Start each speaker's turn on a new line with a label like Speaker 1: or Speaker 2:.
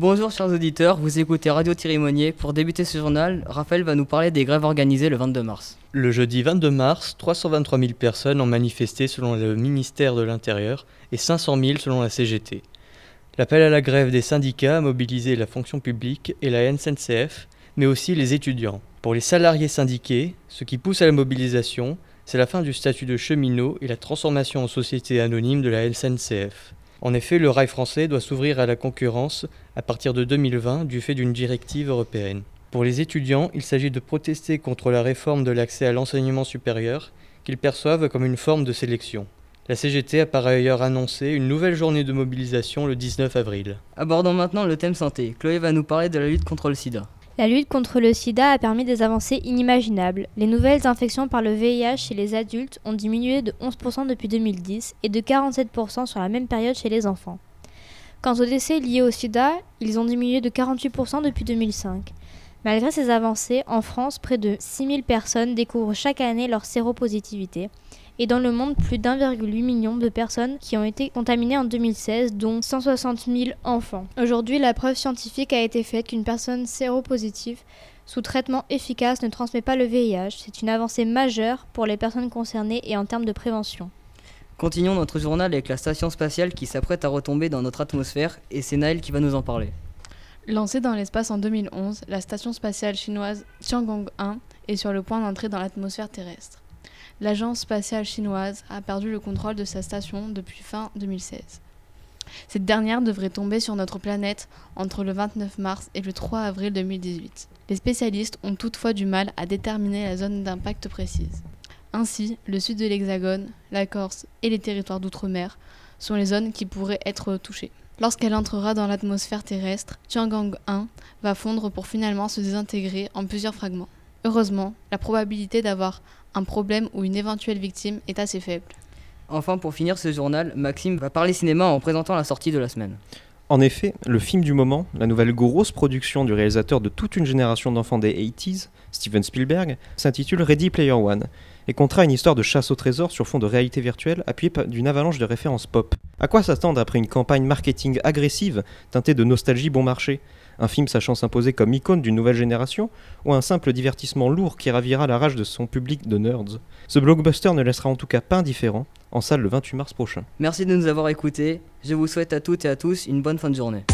Speaker 1: Bonjour chers auditeurs, vous écoutez Radio Thirimonier. Pour débuter ce journal, Raphaël va nous parler des grèves organisées le 22 mars.
Speaker 2: Le jeudi 22 mars, 323 000 personnes ont manifesté selon le ministère de l'Intérieur et 500 000 selon la CGT. L'appel à la grève des syndicats a mobilisé la fonction publique et la NSNCF, mais aussi les étudiants. Pour les salariés syndiqués, ce qui pousse à la mobilisation, c'est la fin du statut de cheminot et la transformation en société anonyme de la SNCF. En effet, le rail français doit s'ouvrir à la concurrence à partir de 2020 du fait d'une directive européenne. Pour les étudiants, il s'agit de protester contre la réforme de l'accès à l'enseignement supérieur qu'ils perçoivent comme une forme de sélection. La CGT a par ailleurs annoncé une nouvelle journée de mobilisation le 19 avril.
Speaker 1: Abordons maintenant le thème santé. Chloé va nous parler de la lutte contre le sida.
Speaker 3: La lutte contre le sida a permis des avancées inimaginables. Les nouvelles infections par le VIH chez les adultes ont diminué de 11% depuis 2010 et de 47% sur la même période chez les enfants. Quant aux décès liés au sida, ils ont diminué de 48% depuis 2005. Malgré ces avancées, en France, près de 6000 personnes découvrent chaque année leur séropositivité et dans le monde, plus d'1,8 million de personnes qui ont été contaminées en 2016, dont 160 000 enfants. Aujourd'hui, la preuve scientifique a été faite qu'une personne séropositive sous traitement efficace ne transmet pas le VIH. C'est une avancée majeure pour les personnes concernées et en termes de prévention.
Speaker 1: Continuons notre journal avec la station spatiale qui s'apprête à retomber dans notre atmosphère et c'est Naël qui va nous en parler.
Speaker 4: Lancée dans l'espace en 2011, la station spatiale chinoise Tiangong 1 est sur le point d'entrer dans l'atmosphère terrestre l'agence spatiale chinoise a perdu le contrôle de sa station depuis fin 2016. Cette dernière devrait tomber sur notre planète entre le 29 mars et le 3 avril 2018. Les spécialistes ont toutefois du mal à déterminer la zone d'impact précise. Ainsi, le sud de l'Hexagone, la Corse et les territoires d'outre-mer sont les zones qui pourraient être touchées. Lorsqu'elle entrera dans l'atmosphère terrestre, Tiangong 1 va fondre pour finalement se désintégrer en plusieurs fragments. Heureusement, la probabilité d'avoir un problème ou une éventuelle victime est assez faible.
Speaker 1: Enfin, pour finir ce journal, Maxime va parler cinéma en présentant la sortie de la semaine.
Speaker 5: En effet, le film du moment, la nouvelle grosse production du réalisateur de toute une génération d'enfants des 80s, Steven Spielberg, s'intitule Ready Player One et comptera une histoire de chasse au trésor sur fond de réalité virtuelle appuyée d'une avalanche de références pop. À quoi s'attendre après une campagne marketing agressive teintée de nostalgie bon marché? Un film sachant s'imposer comme icône d'une nouvelle génération, ou un simple divertissement lourd qui ravira la rage de son public de nerds? Ce blockbuster ne laissera en tout cas pas indifférent, en salle le 28 mars prochain.
Speaker 1: Merci de nous avoir écoutés, je vous souhaite à toutes et à tous une bonne fin de journée.